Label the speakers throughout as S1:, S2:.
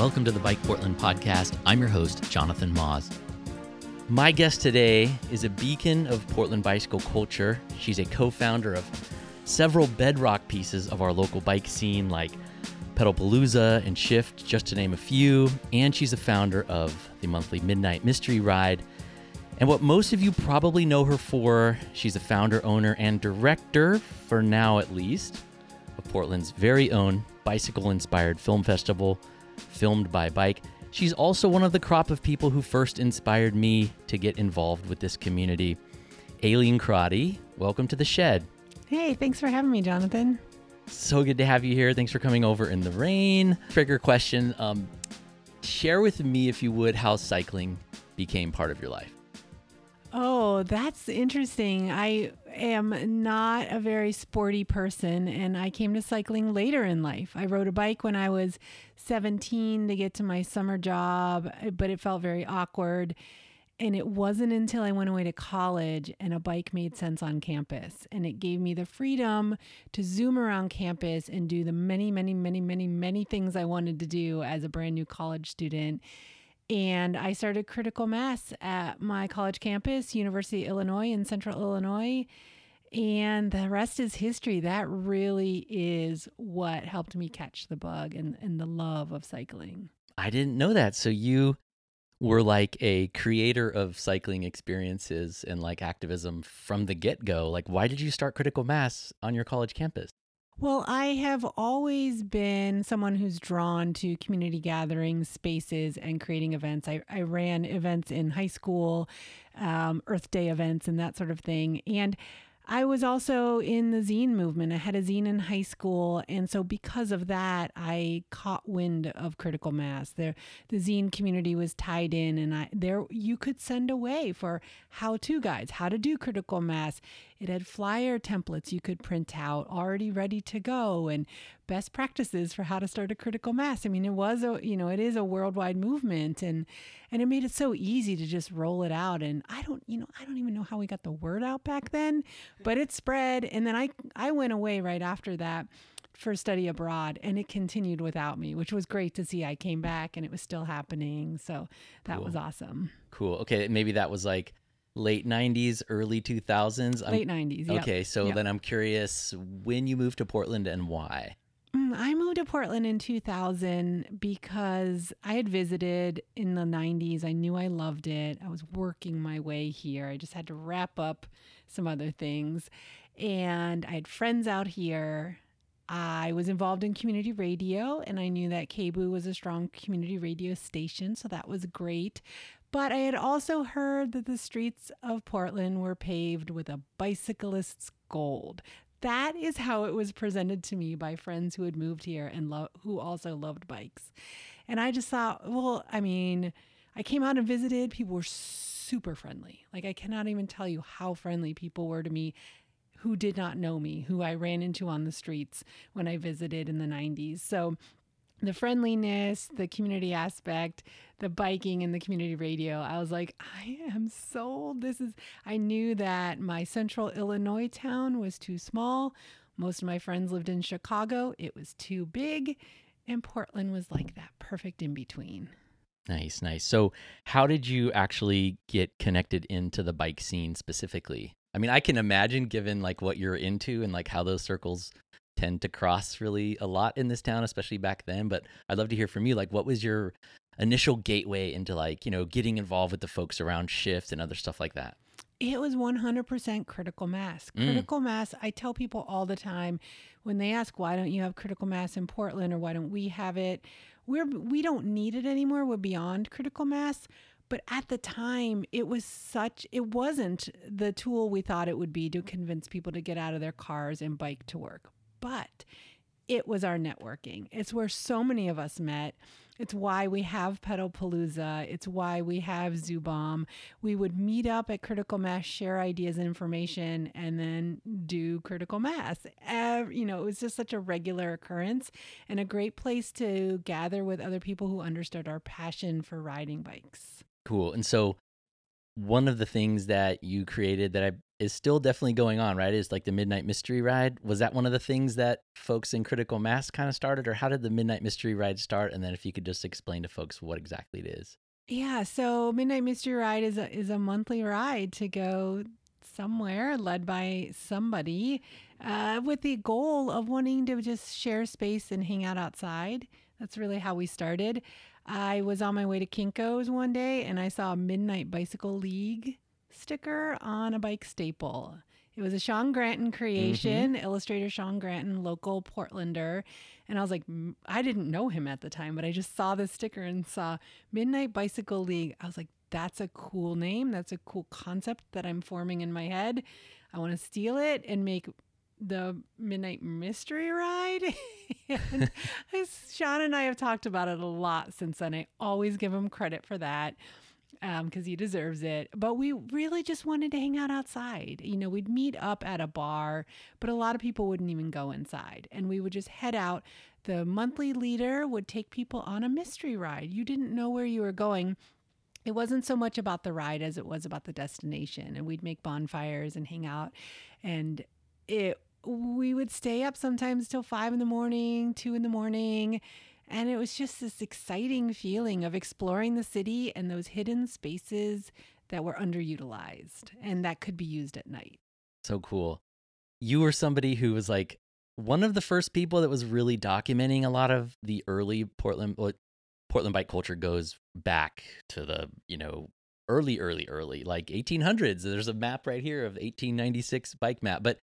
S1: Welcome to the Bike Portland podcast. I'm your host, Jonathan Maus. My guest today is a beacon of Portland bicycle culture. She's a co founder of several bedrock pieces of our local bike scene, like Pedalpalooza and Shift, just to name a few. And she's a founder of the monthly Midnight Mystery Ride. And what most of you probably know her for, she's a founder, owner, and director, for now at least, of Portland's very own bicycle inspired film festival, Filmed by Bike. She's also one of the crop of people who first inspired me to get involved with this community. Ayleen Crotty, welcome to the shed.
S2: Hey, thanks for having me, Jonathan.
S1: So good to have you here. Thanks for coming over in the rain. Trigger question um, Share with me, if you would, how cycling became part of your life.
S2: Oh, that's interesting. I am not a very sporty person, and I came to cycling later in life. I rode a bike when I was 17 to get to my summer job, but it felt very awkward. And it wasn't until I went away to college and a bike made sense on campus. And it gave me the freedom to zoom around campus and do the many, many, many, many, many things I wanted to do as a brand new college student and I started critical mass at my college campus, University of Illinois in Central Illinois. And the rest is history. That really is what helped me catch the bug and, and the love of cycling.
S1: I didn't know that. So you were like a creator of cycling experiences and like activism from the get go. Like, why did you start Critical Mass on your college campus?
S2: Well, I have always been someone who's drawn to community gatherings, spaces, and creating events. I, I ran events in high school, um, Earth Day events, and that sort of thing. And I was also in the zine movement. I had a zine in high school, and so because of that, I caught wind of critical mass. There, the zine community was tied in, and I there you could send away for how-to guides, how to do critical mass. It had flyer templates you could print out already ready to go, and best practices for how to start a critical mass. I mean, it was a you know it is a worldwide movement, and and it made it so easy to just roll it out. And I don't you know I don't even know how we got the word out back then but it spread. And then I, I went away right after that for study abroad and it continued without me, which was great to see. I came back and it was still happening. So that
S1: Cool.
S2: was awesome.
S1: Cool. Okay. Maybe that was like late 90s, early 2000s. I'm-
S2: Late 90s. Yep.
S1: Okay. So
S2: Yep.
S1: then I'm curious when you moved to Portland and why.
S2: Mm, I moved to Portland in 2000 because I had visited in the 90s. I knew I loved it. I was working my way here. I just had to wrap up some other things. And I had friends out here. I was involved in community radio, and I knew that KBOO was a strong community radio station, so that was great. But I had also heard that the streets of Portland were paved with a bicyclist's gold. That is how it was presented to me by friends who had moved here and lo- who also loved bikes. And I just thought, well, I mean, I came out and visited. People were super friendly. Like, I cannot even tell you how friendly people were to me who did not know me, who I ran into on the streets when I visited in the 90s. So, the friendliness, the community aspect, the biking and the community radio, I was like, I am sold. This is, I knew that my central Illinois town was too small. Most of my friends lived in Chicago. It was too big. And Portland was like that perfect in between.
S1: Nice, nice. So, how did you actually get connected into the bike scene specifically? I mean, I can imagine given like what you're into and like how those circles tend to cross really a lot in this town, especially back then. But I'd love to hear from you. Like, what was your initial gateway into like, you know, getting involved with the folks around Shift and other stuff like that?
S2: It was 100% critical mass.
S1: Mm.
S2: Critical mass, I tell people all the time when they ask, why don't you have critical mass in Portland or why don't we have it? We're, we don't need it anymore. We're beyond critical mass. But at the time, it was such, it wasn't the tool we thought it would be to convince people to get out of their cars and bike to work. But it was our networking. It's where so many of us met. It's why we have Pedalpalooza. It's why we have Zoobomb. We would meet up at Critical Mass, share ideas and information, and then do Critical Mass. Ev- you know, it was just such a regular occurrence and a great place to gather with other people who understood our passion for riding bikes.
S1: Cool. And so one of the things that you created that I, is still definitely going on, right? Is like the Midnight Mystery Ride. Was that one of the things that folks in Critical Mass kind of started, or how did the Midnight Mystery Ride start? And then if you could just explain to folks what exactly it is.
S2: Yeah, so Midnight Mystery Ride is a is a monthly ride to go somewhere led by somebody uh, with the goal of wanting to just share space and hang out outside. That's really how we started. I was on my way to Kinko's one day and I saw a Midnight Bicycle League sticker on a bike staple. It was a Shawn Granton creation, mm-hmm. illustrator Shawn Granton, local Portlander. And I was like, I didn't know him at the time, but I just saw the sticker and saw Midnight Bicycle League. I was like, that's a cool name. That's a cool concept that I'm forming in my head. I want to steal it and make the Midnight Mystery Ride. and Sean and I have talked about it a lot since then. I always give him credit for that because um, he deserves it. But we really just wanted to hang out outside. You know, we'd meet up at a bar, but a lot of people wouldn't even go inside. And we would just head out. The monthly leader would take people on a mystery ride. You didn't know where you were going it wasn't so much about the ride as it was about the destination and we'd make bonfires and hang out and it we would stay up sometimes till five in the morning two in the morning and it was just this exciting feeling of exploring the city and those hidden spaces that were underutilized and that could be used at night
S1: so cool you were somebody who was like one of the first people that was really documenting a lot of the early Portland Portland bike culture goes back to the, you know, early, early, early, like 1800s. There's a map right here of 1896 bike map. But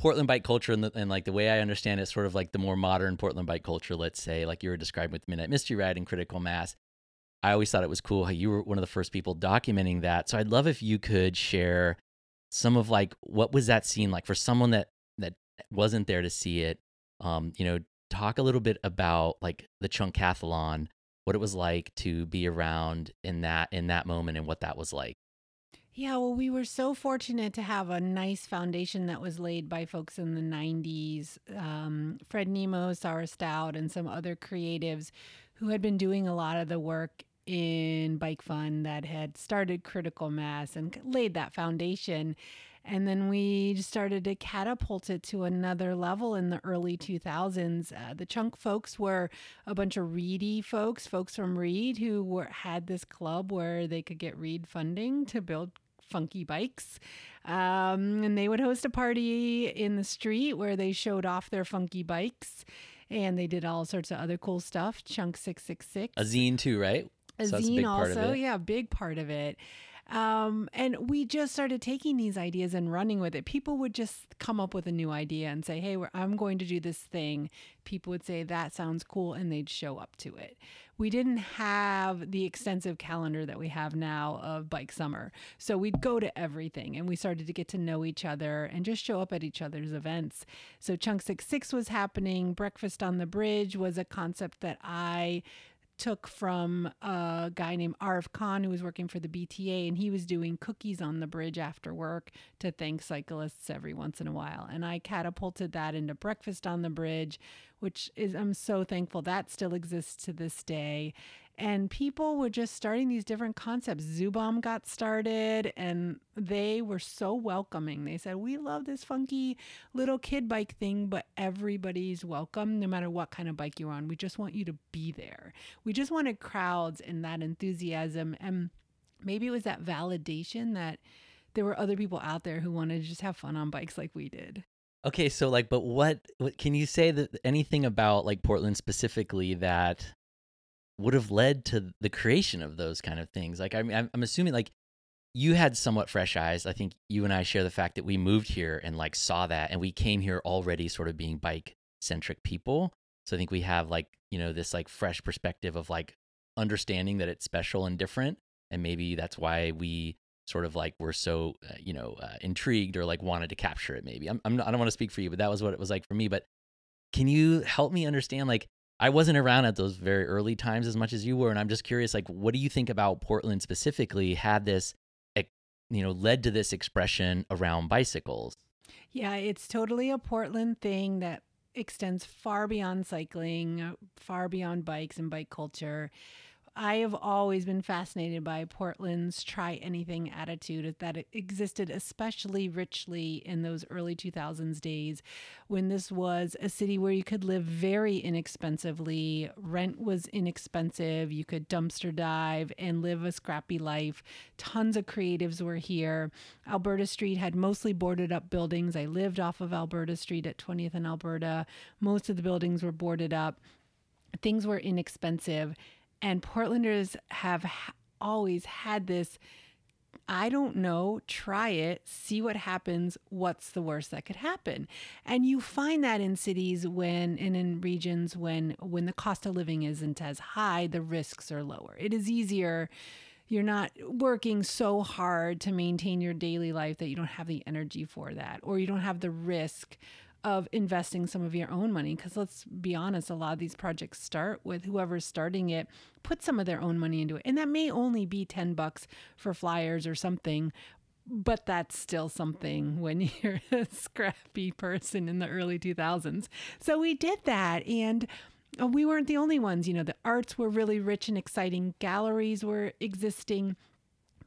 S1: Portland bike culture and, the, and like the way I understand it, sort of like the more modern Portland bike culture, let's say, like you were describing with Midnight Mystery Ride and Critical Mass. I always thought it was cool how you were one of the first people documenting that. So I'd love if you could share some of like what was that scene like for someone that that wasn't there to see it. Um, you know, talk a little bit about like the Chunkathlon what it was like to be around in that in that moment and what that was like.
S2: Yeah, well, we were so fortunate to have a nice foundation that was laid by folks in the 90s. Um, Fred Nemo, Sarah Stout, and some other creatives who had been doing a lot of the work in Bike Fun that had started Critical Mass and laid that foundation. And then we started to catapult it to another level in the early 2000s. Uh, the Chunk folks were a bunch of Reedie folks, folks from Reed, who were, had this club where they could get Reed funding to build funky bikes. Um, and they would host a party in the street where they showed off their funky bikes. And they did all sorts of other cool stuff. Chunk 666.
S1: A zine, too, right?
S2: A so zine, also. Yeah, big part of it. Um, and we just started taking these ideas and running with it. People would just come up with a new idea and say, Hey, I'm going to do this thing. People would say, That sounds cool. And they'd show up to it. We didn't have the extensive calendar that we have now of Bike Summer. So we'd go to everything and we started to get to know each other and just show up at each other's events. So Chunk 66 was happening. Breakfast on the Bridge was a concept that I took from a guy named Arif Khan who was working for the BTA and he was doing cookies on the bridge after work to thank cyclists every once in a while. And I catapulted that into Breakfast on the Bridge, which is I'm so thankful that still exists to this day and people were just starting these different concepts. Zoobomb got started and they were so welcoming. They said, We love this funky little kid bike thing, but everybody's welcome no matter what kind of bike you're on. We just want you to be there. We just wanted crowds and that enthusiasm. And maybe it was that validation that there were other people out there who wanted to just have fun on bikes like we did.
S1: Okay, so like, but what, what can you say that anything about like Portland specifically that would have led to the creation of those kind of things. Like I mean, I'm assuming like you had somewhat fresh eyes. I think you and I share the fact that we moved here and like saw that, and we came here already sort of being bike centric people. So I think we have like you know this like fresh perspective of like understanding that it's special and different, and maybe that's why we sort of like were so uh, you know uh, intrigued or like wanted to capture it. Maybe I'm, I'm not, I don't want to speak for you, but that was what it was like for me. But can you help me understand like I wasn't around at those very early times as much as you were, and I'm just curious, like, what do you think about Portland specifically had this, you know, led to this expression around bicycles?
S2: Yeah, it's totally a Portland thing that extends far beyond cycling, far beyond bikes and bike culture. I have always been fascinated by Portland's try anything attitude that existed especially richly in those early 2000s days when this was a city where you could live very inexpensively. Rent was inexpensive. You could dumpster dive and live a scrappy life. Tons of creatives were here. Alberta Street had mostly boarded up buildings. I lived off of Alberta Street at 20th and Alberta. Most of the buildings were boarded up. Things were inexpensive and Portlanders have ha- always had this I don't know, try it, see what happens, what's the worst that could happen. And you find that in cities when and in regions when when the cost of living isn't as high, the risks are lower. It is easier you're not working so hard to maintain your daily life that you don't have the energy for that or you don't have the risk of investing some of your own money because let's be honest a lot of these projects start with whoever's starting it put some of their own money into it. And that may only be 10 bucks for flyers or something but that's still something when you're a scrappy person in the early 2000s so we did that and uh, we weren't the only ones. You know the arts were really rich and exciting. Galleries were existing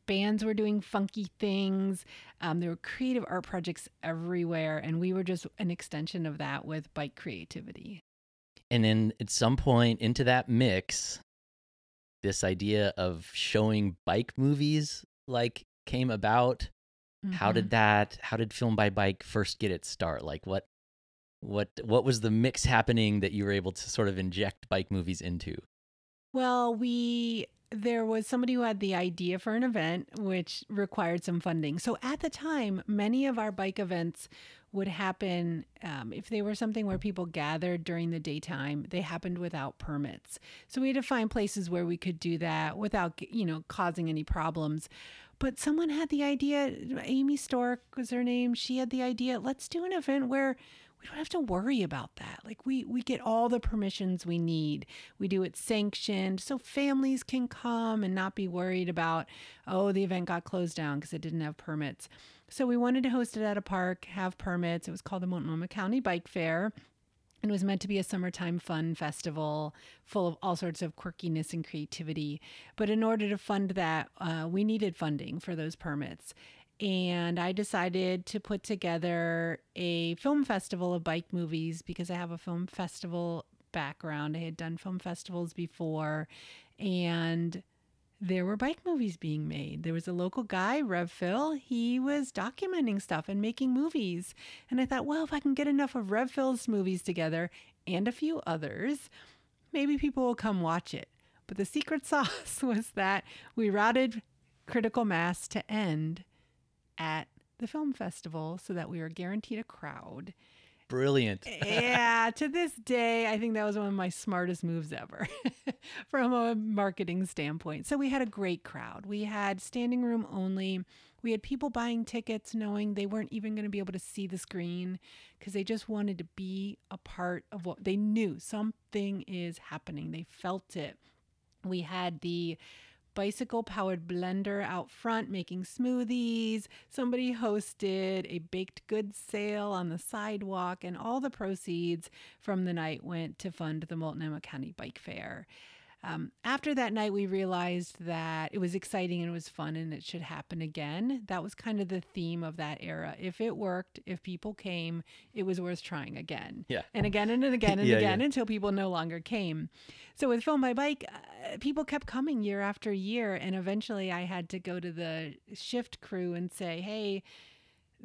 S2: bands were doing funky things. Um, there were creative art projects everywhere, and we were just an extension of that with bike creativity.
S1: And then at some point into that mix, this idea of showing bike movies like came about. Mm-hmm. How did that? How did Filmed by Bike first get its start? Like what? What what was the mix happening that you were able to sort of inject bike movies into?
S2: Well, we there was somebody who had the idea for an event which required some funding. So at the time, many of our bike events would happen um, if they were something where people gathered during the daytime they happened without permits so we had to find places where we could do that without you know causing any problems but someone had the idea amy stork was her name she had the idea let's do an event where we don't have to worry about that. Like we we get all the permissions we need. We do it sanctioned so families can come and not be worried about oh the event got closed down because it didn't have permits. So we wanted to host it at a park, have permits. It was called the Multnomah County Bike Fair. And it was meant to be a summertime fun festival full of all sorts of quirkiness and creativity. But in order to fund that, uh, we needed funding for those permits and I decided to put together a film festival of bike movies because I have a film festival background. I had done film festivals before, and there were bike movies being made. There was a local guy, Rev Phil. He was documenting stuff and making movies. And I thought, well, if I can get enough of Rev Phil's movies together and a few others, maybe people will come watch it. But the secret sauce was that we routed critical mass to end at the film festival so that we were guaranteed a crowd.
S1: Brilliant.
S2: yeah, to this day, I think that was one of my smartest moves ever from a marketing standpoint. So we had a great crowd. We had standing room only. We had people buying tickets knowing they weren't even going to be able to see the screen because they just wanted to be a part of what they knew something is happening. They felt it. We had the bicycle powered blender out front making smoothies. Somebody hosted a baked goods sale on the sidewalk, and all the proceeds from the night went to fund the Multnomah County Bike Fair. Um, after that night, we realized that it was exciting and it was fun and it should happen again. That was kind of the theme of that era. If it worked, if people came, it was worth trying again.
S1: Yeah.
S2: And again and again and yeah, again yeah. until people no longer came. So with Filmed by Bike, uh, people kept coming year after year. And eventually I had to go to the shift crew and say, hey,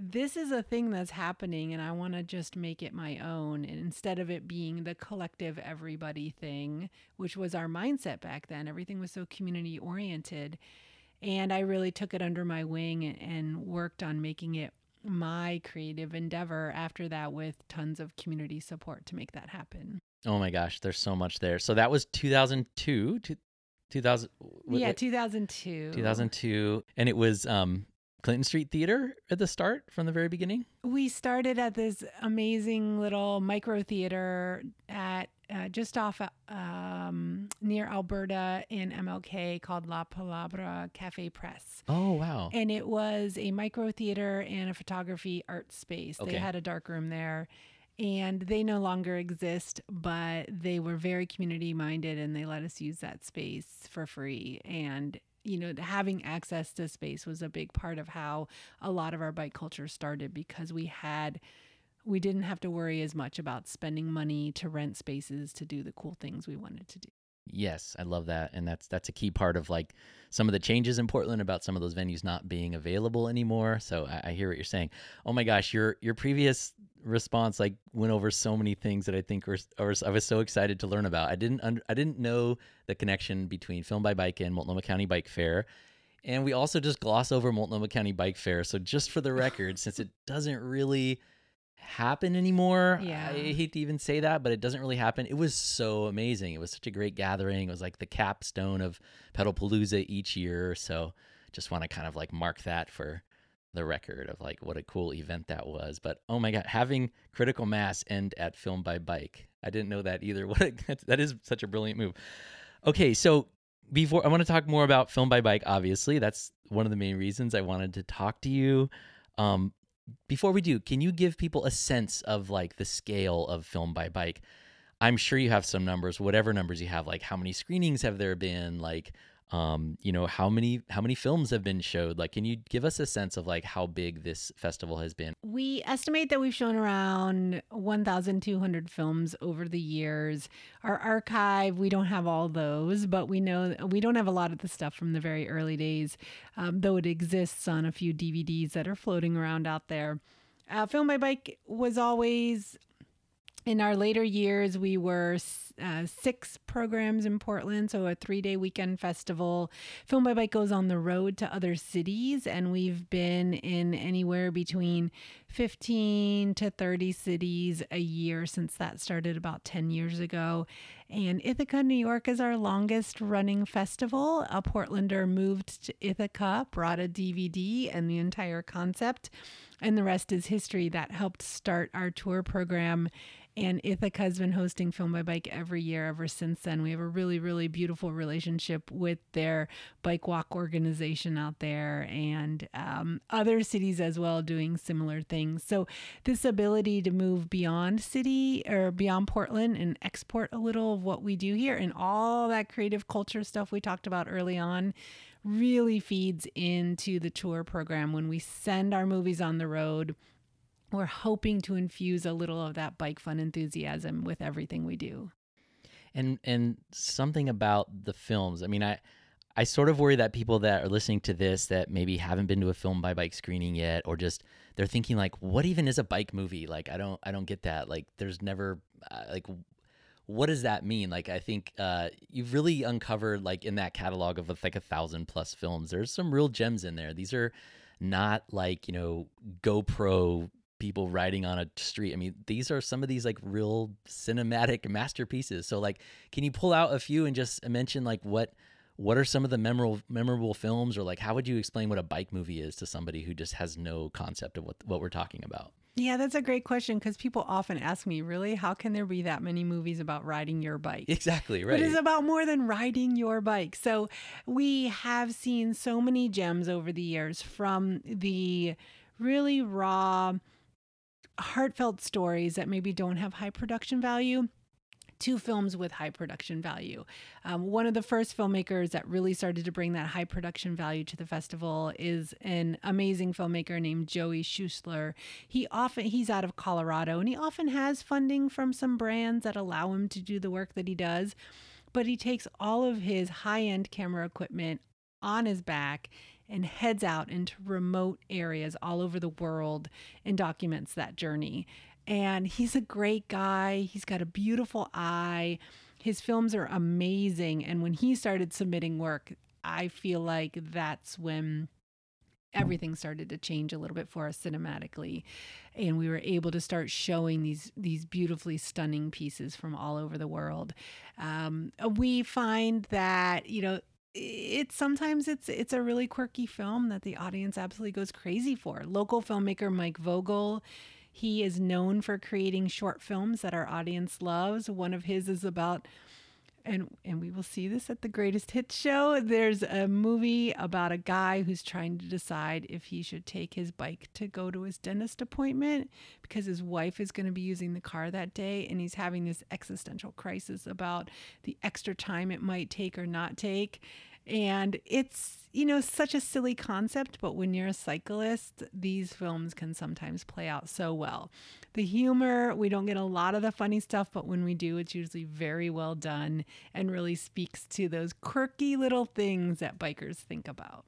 S2: this is a thing that's happening and I want to just make it my own. And instead of it being the collective everybody thing, which was our mindset back then, everything was so community oriented. And I really took it under my wing and worked on making it my creative endeavor after that with tons of community support to make that happen.
S1: Oh my gosh, there's so much there. So that was 2002, to 2000
S2: Yeah, 2002.
S1: 2002 and it was um Clinton Street Theater at the start from the very beginning?
S2: We started at this amazing little micro theater at uh, just off um, near Alberta in MLK called La Palabra Cafe Press.
S1: Oh, wow.
S2: And it was a micro theater and a photography art space. Okay. They had a dark room there. and they no longer exist, but they were very community minded and they let us use that space for free. And you know, having access to space was a big part of how a lot of our bike culture started because we had we didn't have to worry as much about spending money to rent spaces to do the cool things we wanted to do.
S1: Yes, I love that, and that's that's a key part of like some of the changes in Portland about some of those venues not being available anymore. So I, I hear what you're saying. Oh my gosh, your your previous response like went over so many things that I think were, or I was so excited to learn about. I didn't under, I didn't know the connection between Filmed by Bike and Multnomah County Bike Fair. And we also just gloss over Multnomah County Bike Fair. So just for the record, since it doesn't really happen anymore.
S2: Yeah.
S1: I hate to even say that, but it doesn't really happen. It was so amazing. It was such a great gathering. It was like the capstone of Pedalpalooza each year. So just want to kind of like mark that for the record of like what a cool event that was. But oh my god, having critical mass end at Filmed by Bike. I didn't know that either. What a, that is such a brilliant move. Okay, so before I want to talk more about Filmed by Bike, obviously. That's one of the main reasons I wanted to talk to you. Um, before we do, can you give people a sense of like the scale of Filmed by Bike? I'm sure you have some numbers, whatever numbers you have, like how many screenings have there been, like um, you know, how many how many films have been showed? Like, can you give us a sense of like how big this festival has been?
S2: We estimate that we've shown around 1,200 films over the years. Our archive, we don't have all those, but we know we don't have a lot of the stuff from the very early days, um, though it exists on a few DVDs that are floating around out there. Uh, Filmed by Bike was always in our later years, we were uh, six programs in Portland, so a three day weekend festival. Filmed by Bike goes on the road to other cities, and we've been in anywhere between 15 to 30 cities a year since that started about 10 years ago. And Ithaca, New York is our longest running festival. A Portlander moved to Ithaca, brought a DVD and the entire concept, and the rest is history. That helped start our tour program and Ithaca has been hosting Filmed by Bike every year ever since then. We have a really, really beautiful relationship with their bike walk organization out there and um, other cities as well doing similar things. So, this ability to move beyond city or beyond Portland and export a little of what we do here and all that creative culture stuff we talked about early on really feeds into the tour program when we send our movies on the road we're hoping to infuse a little of that bike fun enthusiasm with everything we do.
S1: And and something about the films. I mean, I I sort of worry that people that are listening to this that maybe haven't been to a filmed by bike screening yet or just they're thinking like what even is a bike movie? Like I don't I don't get that. Like there's never uh, like what does that mean? Like I think uh, you've really uncovered like in that catalog of like a thousand plus films. There's some real gems in there. These are not like you know GoPro people riding on a street. I mean, these are some of these like real cinematic masterpieces. So like, can you pull out a few and just mention like what what are some of the memorable memorable films or like how would you explain what a bike movie is to somebody who just has no concept of what what we're talking about?
S2: Yeah, that's a great question because people often ask me, really, how can there be that many movies about riding your bike?
S1: Exactly, right.
S2: It is about more than riding your bike. So we have seen so many gems over the years from the really raw, heartfelt stories that maybe don't have high production value to films with high production value. Um, one of the first filmmakers that really started to bring that high production value to the festival is an amazing filmmaker named Joey Schusler. He often he's out of Colorado and he often has funding from some brands that allow him to do the work that he does. But he takes all of his high end camera equipment on his back and heads out into remote areas all over the world and documents that journey. And he's a great guy. He's got a beautiful eye. His films are amazing. And when he started submitting work, I feel like that's when everything started to change a little bit for us cinematically and we were able to start showing these these beautifully stunning pieces from all over the world um, we find that you know it's sometimes it's it's a really quirky film that the audience absolutely goes crazy for. Local filmmaker Mike Vogel, he is known for creating short films that our audience loves. One of his is about and and we will see this at the Greatest Hits show. There's a movie about a guy who's trying to decide if he should take his bike to go to his dentist appointment because his wife is going to be using the car that day, and he's having this existential crisis about the extra time it might take or not take. And it's, you know, such a silly concept, but when you're a cyclist, these films can sometimes play out so well. The humor, we don't get a lot of the funny stuff, but when we do, it's usually very well done and really speaks to those quirky little things that bikers think about.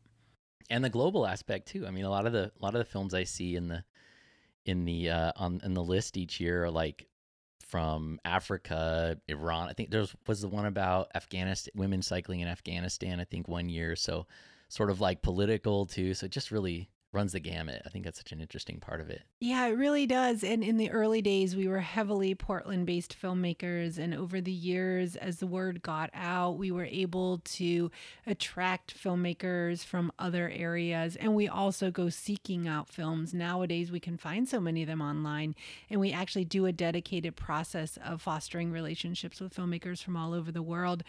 S1: And the global aspect too. I mean, a lot of the a lot of the films I see in the in the uh, on in the list each year are like from Africa, Iran. I think there was was the one about Afghanistan, women cycling in Afghanistan. I think one year, so sort of like political too. So just really runs the gamut. I think that's such an interesting part of it.
S2: Yeah, it really does. And in the early days, we were heavily Portland based filmmakers. And over the years, as the word got out, we were able to attract filmmakers from other areas. And we also go seeking out films. Nowadays, we can find so many of them online. And we actually do a dedicated process of fostering relationships with filmmakers from all over the world.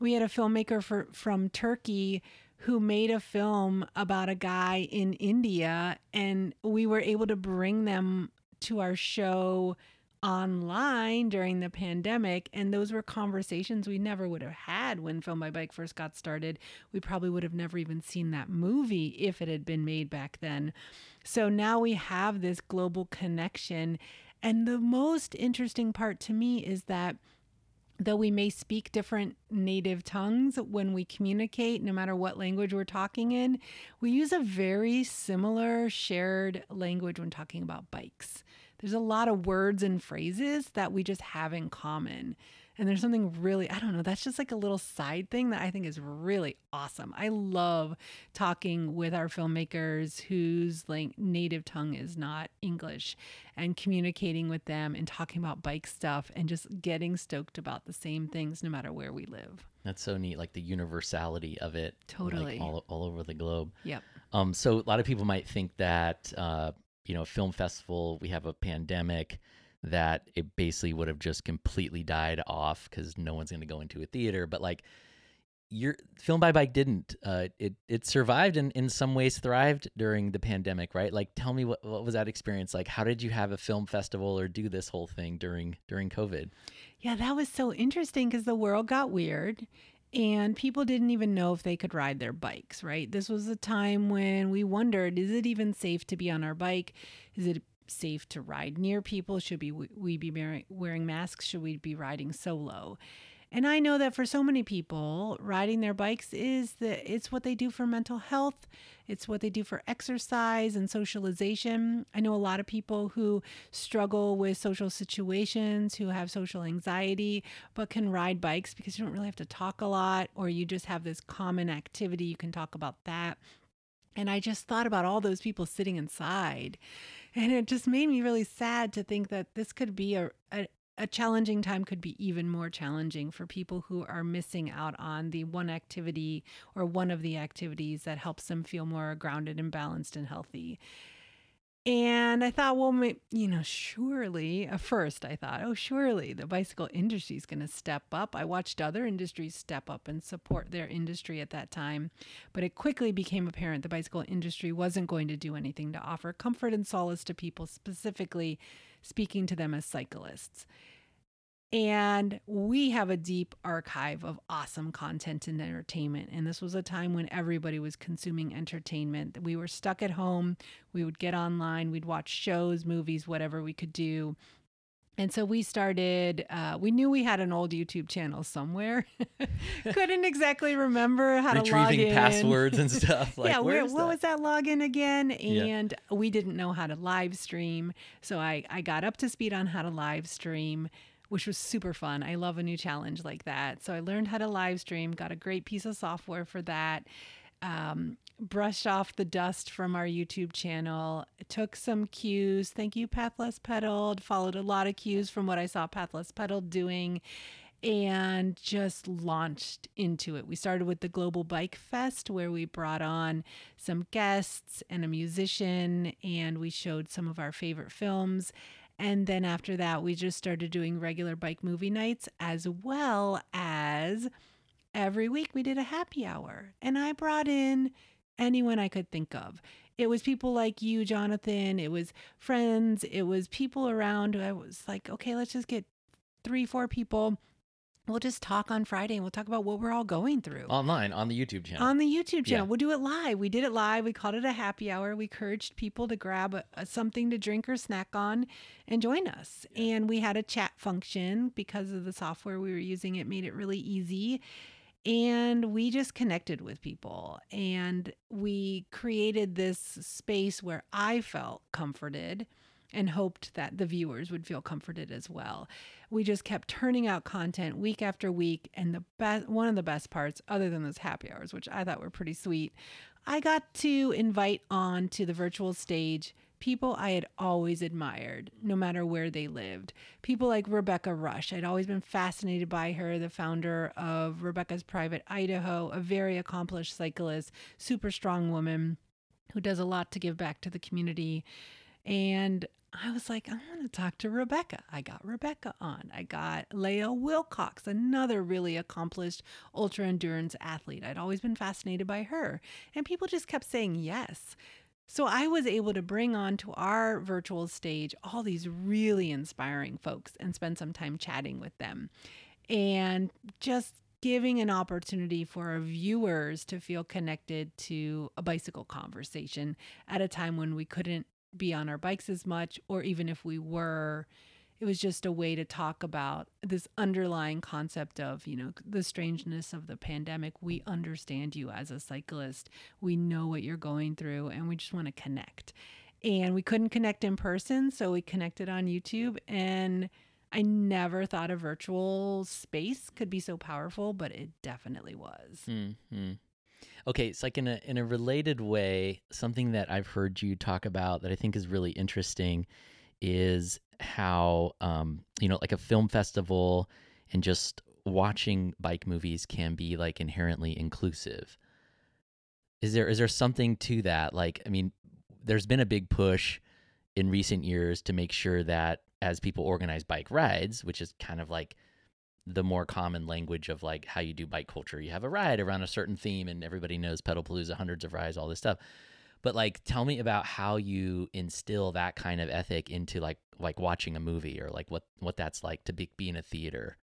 S2: We had a filmmaker for, from Turkey who made a film about a guy in India, and we were able to bring them to our show online during the pandemic and those were conversations we never would have had when filmed by bike first got started. We probably would have never even seen that movie if it had been made back then. So now we have this global connection and the most interesting part to me is that though we may speak different native tongues when we communicate, no matter what language we're talking in, we use a very similar shared language when talking about bikes. There's a lot of words and phrases that we just have in common. And there's something really, I don't know, that's just like a little side thing that I think is really awesome. I love talking with our filmmakers whose like native tongue is not English and communicating with them and talking about bike stuff and just getting stoked about the same things no matter where we live.
S1: That's so neat, like the universality of it.
S2: Totally.
S1: Like all, all over the globe.
S2: Yep.
S1: Um, so a lot of people might think that, uh, you know, film festival, we have a pandemic that it basically would have just completely died off because no one's going to go into a theater. But like, your filmed by bike didn't. Uh, it it survived and in some ways thrived during the pandemic, right? Like, tell me what what was that experience like? How did you have a film festival or do this whole thing during during COVID?
S2: Yeah, that was so interesting because the world got weird and people didn't even know if they could ride their bikes, right? This was a time when we wondered is it even safe to be on our bike? Is it safe to ride near people? Should we, be wearing masks? Should we be riding solo? And I know that for so many people, riding their bikes is the it's what they do for mental health. It's what they do for exercise and socialization. I know a lot of people who struggle with social situations, who have social anxiety, but can ride bikes because you don't really have to talk a lot or you just have this common activity you can talk about that. And I just thought about all those people sitting inside. And it just made me really sad to think that this could be a, a, a challenging time could be even more challenging for people who are missing out on the one activity or one of the activities that helps them feel more grounded and balanced and healthy. And I thought, well, you know, surely, at first I thought, oh, surely the bicycle industry is going to step up. I watched other industries step up and support their industry at that time. But it quickly became apparent the bicycle industry wasn't going to do anything to offer comfort and solace to people, specifically speaking to them as cyclists. And we have a deep archive of awesome content and entertainment. And this was a time when everybody was consuming entertainment. We were stuck at home. We would get online, we'd watch shows, movies, whatever we could do. And so we started, uh, we knew we had an old YouTube channel somewhere. Couldn't exactly remember how to log in.
S1: Retrieving passwords and stuff. Like,
S2: yeah, where,
S1: what
S2: that? was that login again?
S1: Yeah.
S2: And we didn't know how to live stream. So I, I got up to speed on how to live stream which was super fun. I love a new challenge like that. So I learned how to live stream, got a great piece of software for that. Um, brushed off the dust from our YouTube channel, took some cues. Thank you, Path Less Pedaled. Followed a lot of cues from what I saw Path Less Pedaled doing and just launched into it. We started with the Global Bike Fest, where we brought on some guests and a musician, and we showed some of our favorite films. And then after that, we just started doing regular bike movie nights as well as every week we did a happy hour. And I brought in anyone I could think of. It was people like you, Jonathan. It was friends. It was people around. I was like, okay, let's just get three, four people. We'll just talk on Friday and we'll talk about what we're all going through.
S1: Online on the YouTube channel.
S2: On the YouTube channel.
S1: Yeah.
S2: We'll do it live. We did it live. We called it a happy hour. We encouraged people to grab a, a- something to drink or snack on and join us. And we had a chat function because of the software we were using. It made it really easy. And we just connected with people and we created this space where I felt comforted and hoped that the viewers would feel comforted as well. We just kept turning out content week after week and the best one of the best parts other than those happy hours which I thought were pretty sweet, I got to invite on to the virtual stage people I had always admired, no matter where they lived. People like Rebecca Rusch. I'd always been fascinated by her, the founder of Rebecca's Private Idaho, a very accomplished cyclist, super strong woman who does a lot to give back to the community. And I was like, I want to talk to Rebecca. I got Rebecca on. I got Lael Wilcox, another really accomplished ultra endurance athlete. I'd always been fascinated by her. And people just kept saying yes. So I was able to bring on to our virtual stage all these really inspiring folks and spend some time chatting with them and just giving an opportunity for our viewers to feel connected to a bicycle conversation at a time when we couldn't be on our bikes as much or even if we were it was just a way to talk about this underlying concept of you know the strangeness of the pandemic. We understand you as a cyclist. We know what you're going through and we just want to connect. And we couldn't connect in person so we connected on youtube and i never thought a virtual space could be so powerful but it definitely was.
S1: Hmm Okay, it's like in a in a related way, something that I've heard you talk about that I think is really interesting is how um, you know, like a film festival and just watching bike movies can be like inherently inclusive. Is there is there something to that? Like, I mean, there's been a big push in recent years to make sure that as people organize bike rides, which is kind of like the more common language of like how you do bike culture. You have a ride around a certain theme, and everybody knows pedal Pedalpalooza, hundreds of rides, all this stuff. But like, tell me about how you instill that kind of ethic into like like watching a movie, or like what what that's like to be, be in a theater.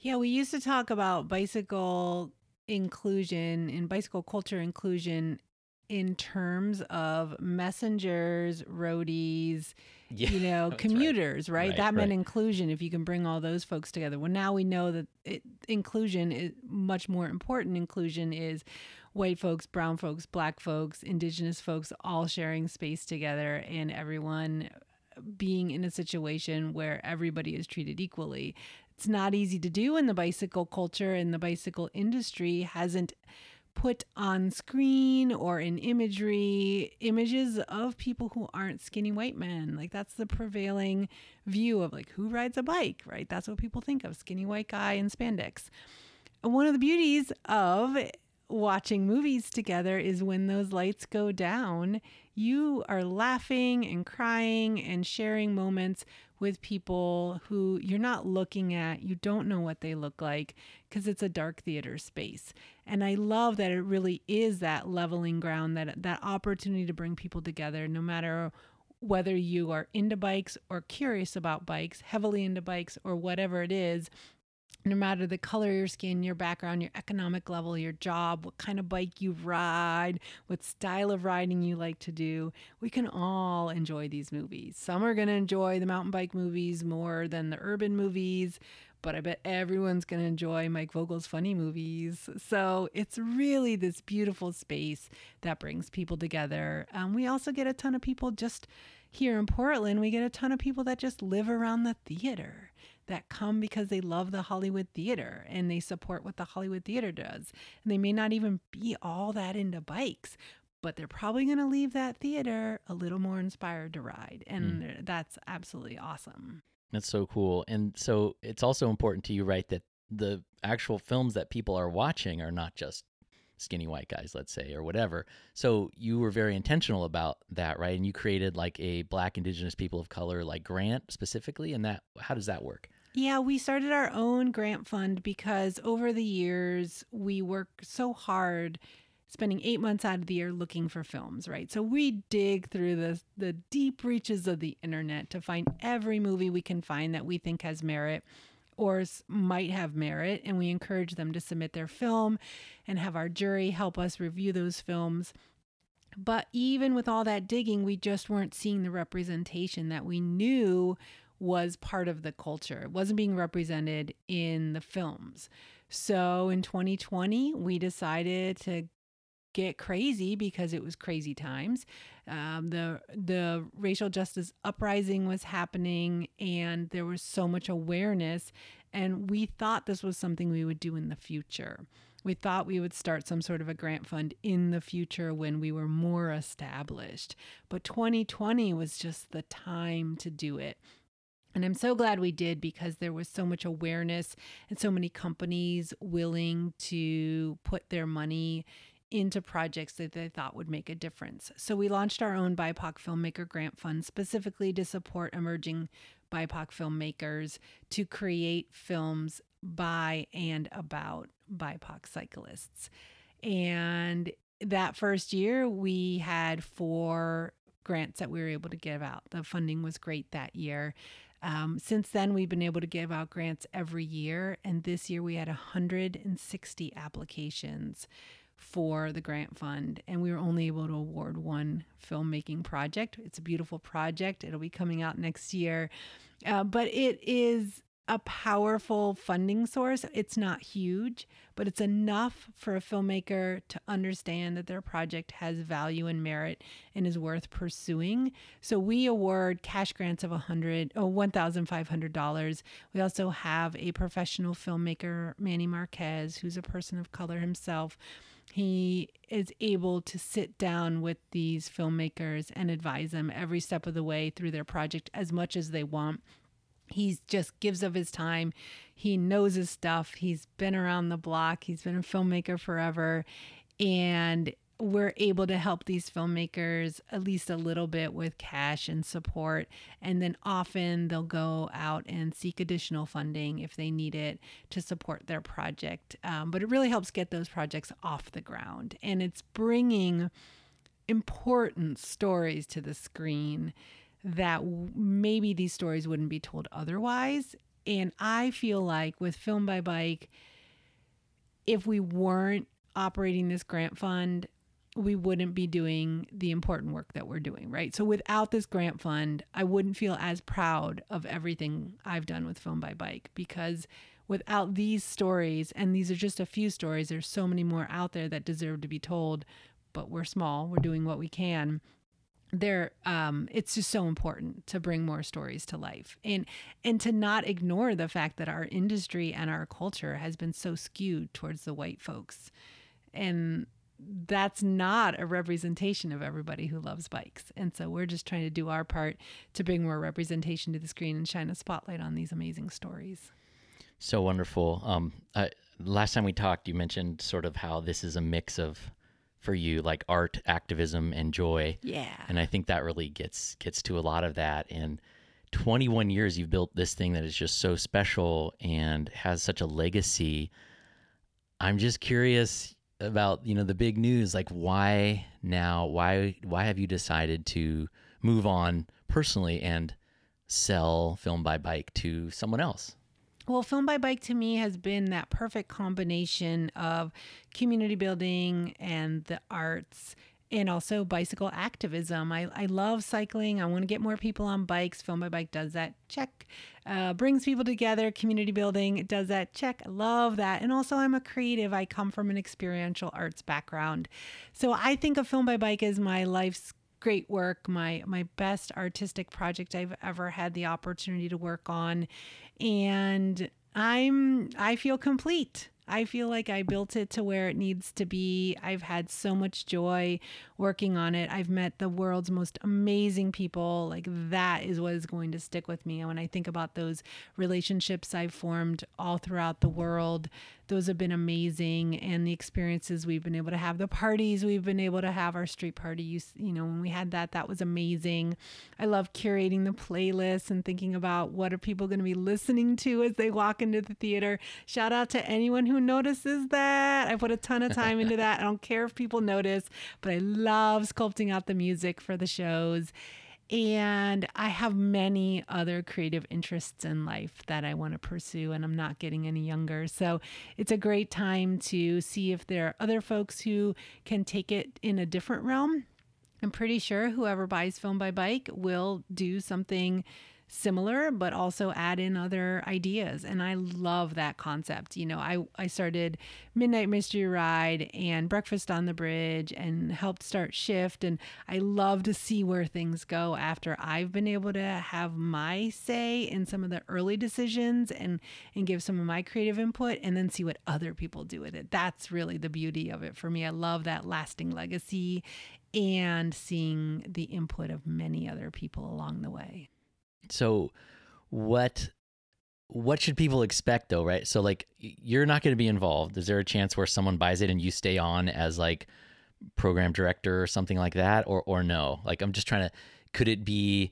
S2: Yeah, we used to talk about bicycle inclusion and bicycle culture inclusion in terms of messengers, roadies,
S1: Yeah,
S2: you know,
S1: that's right.
S2: commuters, right?
S1: Right,
S2: That meant
S1: right.
S2: inclusion if you can bring all those folks together. Well, now we know that it, inclusion is much more important. Inclusion is white folks, brown folks, black folks, indigenous folks all sharing space together and everyone being in a situation where everybody is treated equally. It's not easy to do in the bicycle culture and the bicycle industry hasn't put on screen or in imagery images of people who aren't skinny white men. Like that's the prevailing view of like who rides a bike, right? That's what people think of skinny white guy in spandex. One of the beauties of watching movies together is when those lights go down, you are laughing and crying and sharing moments with people who you're not looking at, you don't know what they look like because it's a dark theater space. And I love that it really is that leveling ground, that that opportunity to bring people together no matter whether you are into bikes or curious about bikes, heavily into bikes or whatever it is, no matter the color of your skin, your background, your economic level, your job, what kind of bike you ride, what style of riding you like to do, we can all enjoy these movies. Some are going to enjoy the mountain bike movies more than the urban movies, but I bet everyone's going to enjoy Mike Vogel's funny movies. So it's really this beautiful space that brings people together. Um, we also get a ton of people just here in Portland, we get a ton of people that just live around the theater that come because they love the Hollywood theater and they support what the Hollywood theater does. And they may not even be all that into bikes, but they're probably going to leave that theater a little more inspired to ride. And hmm. that's absolutely awesome.
S1: That's so cool. And so it's also important to you, right, that the actual films that people are watching are not just skinny white guys, let's say, or whatever. So you were very intentional about that, right? And you created like a Black Indigenous people of color like grant specifically. And that, how does that work?
S2: Yeah, we started our own grant fund because over the years we work so hard spending eight months out of the year looking for films, right? So we dig through the the deep reaches of the internet to find every movie we can find that we think has merit or might have merit, and we encourage them to submit their film and have our jury help us review those films. But even with all that digging, we just weren't seeing the representation that we knew was part of the culture. It wasn't being represented in the films. So in 2020, we decided to get crazy because it was crazy times. Um, the the racial justice uprising was happening, and there was so much awareness. And we thought this was something we would do in the future. We thought we would start some sort of a grant fund in the future when we were more established. But 2020 was just the time to do it. And I'm so glad we did because there was so much awareness and so many companies willing to put their money into projects that they thought would make a difference. So we launched our own BIPOC Filmmaker Grant Fund specifically to support emerging BIPOC filmmakers to create films by and about BIPOC cyclists. And that first year, we had four grants that we were able to give out. The funding was great that year. Um, since then, we've been able to give out grants every year, and this year we had 160 applications for the grant fund, and we were only able to award one filmmaking project. It's a beautiful project. It'll be coming out next year, uh, but it is a powerful funding source. It's not huge, but it's enough for a filmmaker to understand that their project has value and merit and is worth pursuing. So we award cash grants of 100 oh $1,500. We also have a professional filmmaker, Manny Marquez, who's a person of color himself he is able to sit down with these filmmakers and advise them every step of the way through their project as much as they want. He just gives of his time. He knows his stuff. He's been around the block. He's been a filmmaker forever. And we're able to help these filmmakers at least a little bit with cash and support. And then often they'll go out and seek additional funding if they need it to support their project. Um, but it really helps get those projects off the ground. And it's bringing important stories to the screen that maybe these stories wouldn't be told otherwise. And I feel like with Filmed by Bike, if we weren't operating this grant fund, we wouldn't be doing the important work that we're doing, right? So without this grant fund, I wouldn't feel as proud of everything I've done with Filmed by Bike because without these stories, and these are just a few stories, there's so many more out there that deserve to be told, but we're small, we're doing what we can. There, um, it's just so important to bring more stories to life, and and to not ignore the fact that our industry and our culture has been so skewed towards the white folks, and that's not a representation of everybody who loves bikes. And so we're just trying to do our part to bring more representation to the screen and shine a spotlight on these amazing stories.
S1: So wonderful. Um, uh, last time we talked, you mentioned sort of how this is a mix of, for you, like art, activism, and joy.
S2: Yeah.
S1: And I think that really gets gets to a lot of that. And 21 years, you've built this thing that is just so special and has such a legacy. I'm just curious about you know the big news like why now why why have you decided to move on personally and sell filmed by bike to someone else
S2: well, Filmed by Bike to me has been that perfect combination of community building and the arts and also bicycle activism. I, I love cycling. I want to get more people on bikes. Filmed by Bike does that. Check. Uh, brings people together, community building. Does that. Check. Love that. And also, I'm a creative. I come from an experiential arts background. So I think of Filmed by Bike as my life's great work, my my best artistic project I've ever had the opportunity to work on. And I'm I feel complete. I feel like I built it to where it needs to be. I've had so much joy working on it. I've met the world's most amazing people. Like that is what is going to stick with me. And when I think about those relationships I've formed all throughout the world, those have been amazing and the experiences we've been able to have the parties we've been able to have our street party you, you know when we had that that was amazing i love curating the playlists and thinking about what are people going to be listening to as they walk into the theater shout out to anyone who notices that i put a ton of time into that i don't care if people notice but i love sculpting out the music for the shows and I have many other creative interests in life that I want to pursue, and I'm not getting any younger. So it's a great time to see if there are other folks who can take it in a different realm. I'm pretty sure whoever buys Filmed by Bike will do something similar but also add in other ideas. And i love that concept. You know i i started midnight mystery ride and breakfast on the bridge and helped start shift. And i love to see where things go after i've been able to have my say in some of the early decisions and and give some of my creative input and then see what other people do with it. That's really the beauty of it for me. I love that lasting legacy and seeing the input of many other people along the way
S1: so what what should people expect though, right? So like you're not going to be involved. Is there a chance where someone buys it and you stay on as like program director or something like that or or no? Like I'm just trying to could it be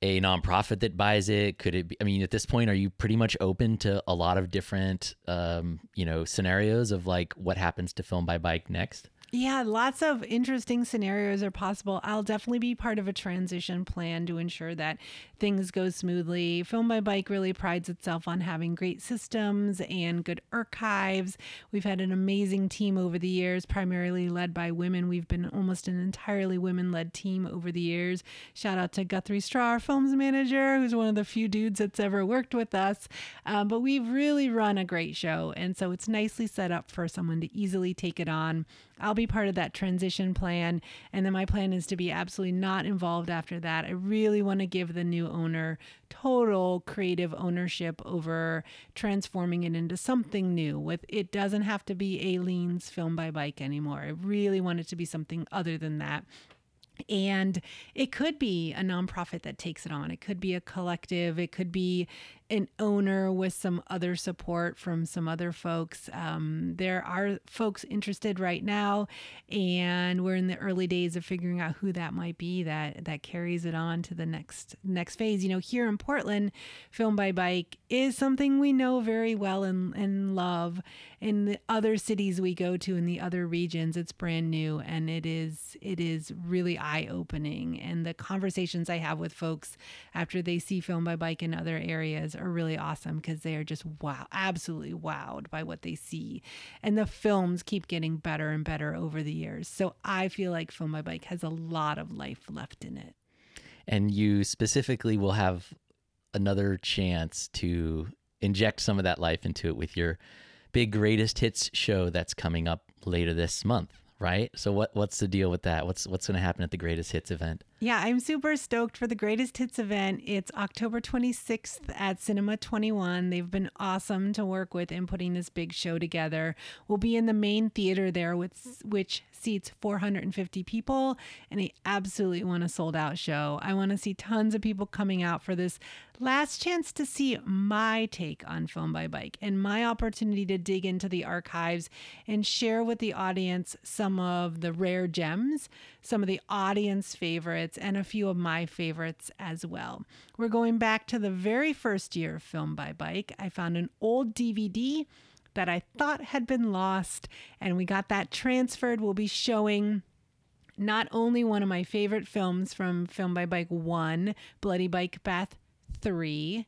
S1: a nonprofit that buys it? Could it be I mean at this point are you pretty much open to a lot of different um, you know, scenarios of like what happens to filmed by bike next?
S2: Yeah, lots of interesting scenarios are possible. I'll definitely be part of a transition plan to ensure that things go smoothly. Filmed by Bike really prides itself on having great systems and good archives. We've had an amazing team over the years, primarily led by women. We've been almost an entirely women led team over the years. Shout out to Guthrie Straw, our films manager, who's one of the few dudes that's ever worked with us. Um, but we've really run a great show. And so it's nicely set up for someone to easily take it on. I'll be part of that transition plan. And then my plan is to be absolutely not involved after that. I really want to give the new owner total creative ownership over transforming it into something new. With it doesn't have to be Ayleen's filmed by bike anymore. I really want it to be something other than that. And it could be a nonprofit that takes it on. It could be a collective. It could be an owner with some other support from some other folks. Um, there are folks interested right now, and we're in the early days of figuring out who that might be that that carries it on to the next next phase. You know, here in Portland, Filmed by Bike is something we know very well and, and love. In the other cities we go to in the other regions, it's brand new and it is it is really eye opening. And the conversations I have with folks after they see Filmed by Bike in other areas are really awesome because they are just wow, absolutely wowed by what they see. And the films keep getting better and better over the years. So I feel like Filmed by Bike has a lot of life left in it.
S1: And you specifically will have another chance to inject some of that life into it with your big greatest hits show that's coming up later this month right? So what what's the deal with that? What's what's going to happen at the Greatest Hits event?
S2: Yeah, I'm super stoked for the Greatest Hits event. It's October 26th at Cinema 21. They've been awesome to work with in putting this big show together. We'll be in the main theater there, with, which seats 450 people, and I absolutely want a sold out show. I want to see tons of people coming out for this last chance to see my take on Filmed by Bike and my opportunity to dig into the archives and share with the audience some of the rare gems, some of the audience favorites, and a few of my favorites as well. We're going back to the very first year of Filmed by Bike. I found an old DVD that I thought had been lost, and we got that transferred. We'll be showing not only one of my favorite films from Filmed by Bike 1, Bloody Bike Path 3.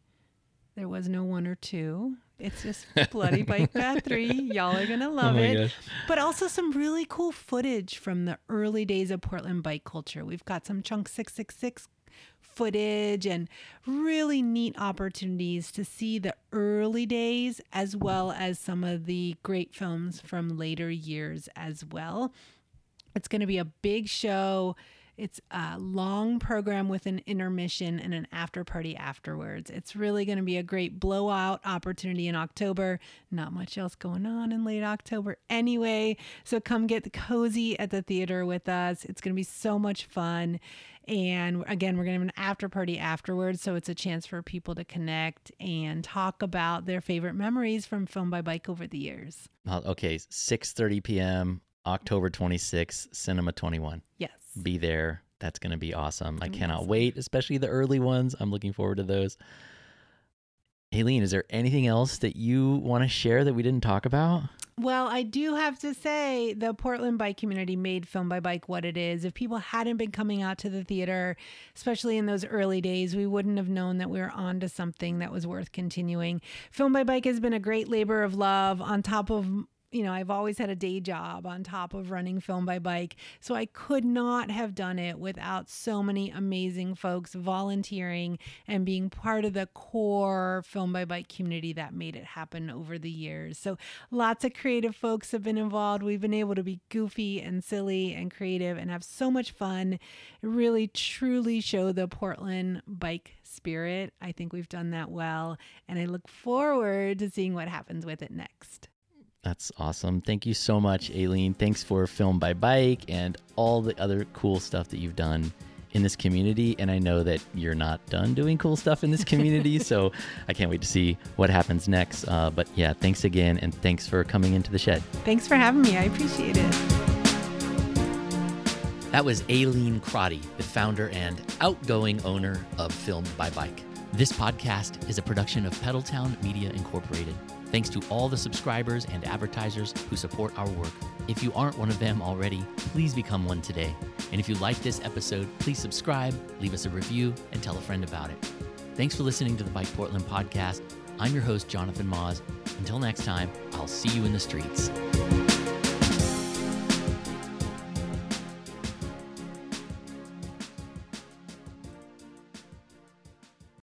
S2: There was no one or two. It's just Bloody Bike Path 3. Y'all are going to oh love oh it. Gosh. But also some really cool footage from the early days of Portland bike culture. We've got some Chunk 666 footage and really neat opportunities to see the early days as well as some of the great films from later years as well. It's going to be a big show. It's a long program with an intermission and an after party afterwards. It's really going to be a great blowout opportunity in October. Not much else going on in late October anyway. So come get cozy at the theater with us. It's going to be so much fun. And again, we're going to have an after party afterwards. So it's a chance for people to connect and talk about their favorite memories from Filmed by Bike over the years.
S1: Uh, okay, 6:30 p.m. October 26th, Cinema 21.
S2: Yes.
S1: Be there. That's going to be awesome. I cannot awesome. wait, especially the early ones. I'm looking forward to those. Ayleen, is there anything else that you want to share that we didn't talk about?
S2: Well, I do have to say the Portland bike community made Filmed by Bike what it is. If people hadn't been coming out to the theater, especially in those early days, we wouldn't have known that we were on to something that was worth continuing. Filmed by Bike has been a great labor of love on top of you know, I've always had a day job on top of running Filmed by Bike. So I could not have done it without so many amazing folks volunteering and being part of the core Filmed by Bike community that made it happen over the years. So lots of creative folks have been involved. We've been able to be goofy and silly and creative and have so much fun. Really, truly show the Portland bike spirit. I think we've done that well. And I look forward to seeing what happens with it next.
S1: That's awesome. Thank you so much, Ayleen. Thanks for Filmed by Bike and all the other cool stuff that you've done in this community. And I know that you're not done doing cool stuff in this community. so I can't wait to see what happens next. Uh, but yeah, thanks again. And thanks for coming into the shed.
S2: Thanks for having me. I appreciate it.
S1: That was Ayleen Crotty, the founder and outgoing owner of Filmed by Bike. This podcast is a production of Pedaltown Media Incorporated. Thanks to all the subscribers and advertisers who support our work. If you aren't one of them already, please become one today. And if you like this episode, please subscribe, leave us a review, and tell a friend about it. Thanks for listening to the Bike Portland podcast. I'm your host, Jonathan Maus. Until next time, I'll see you in the streets.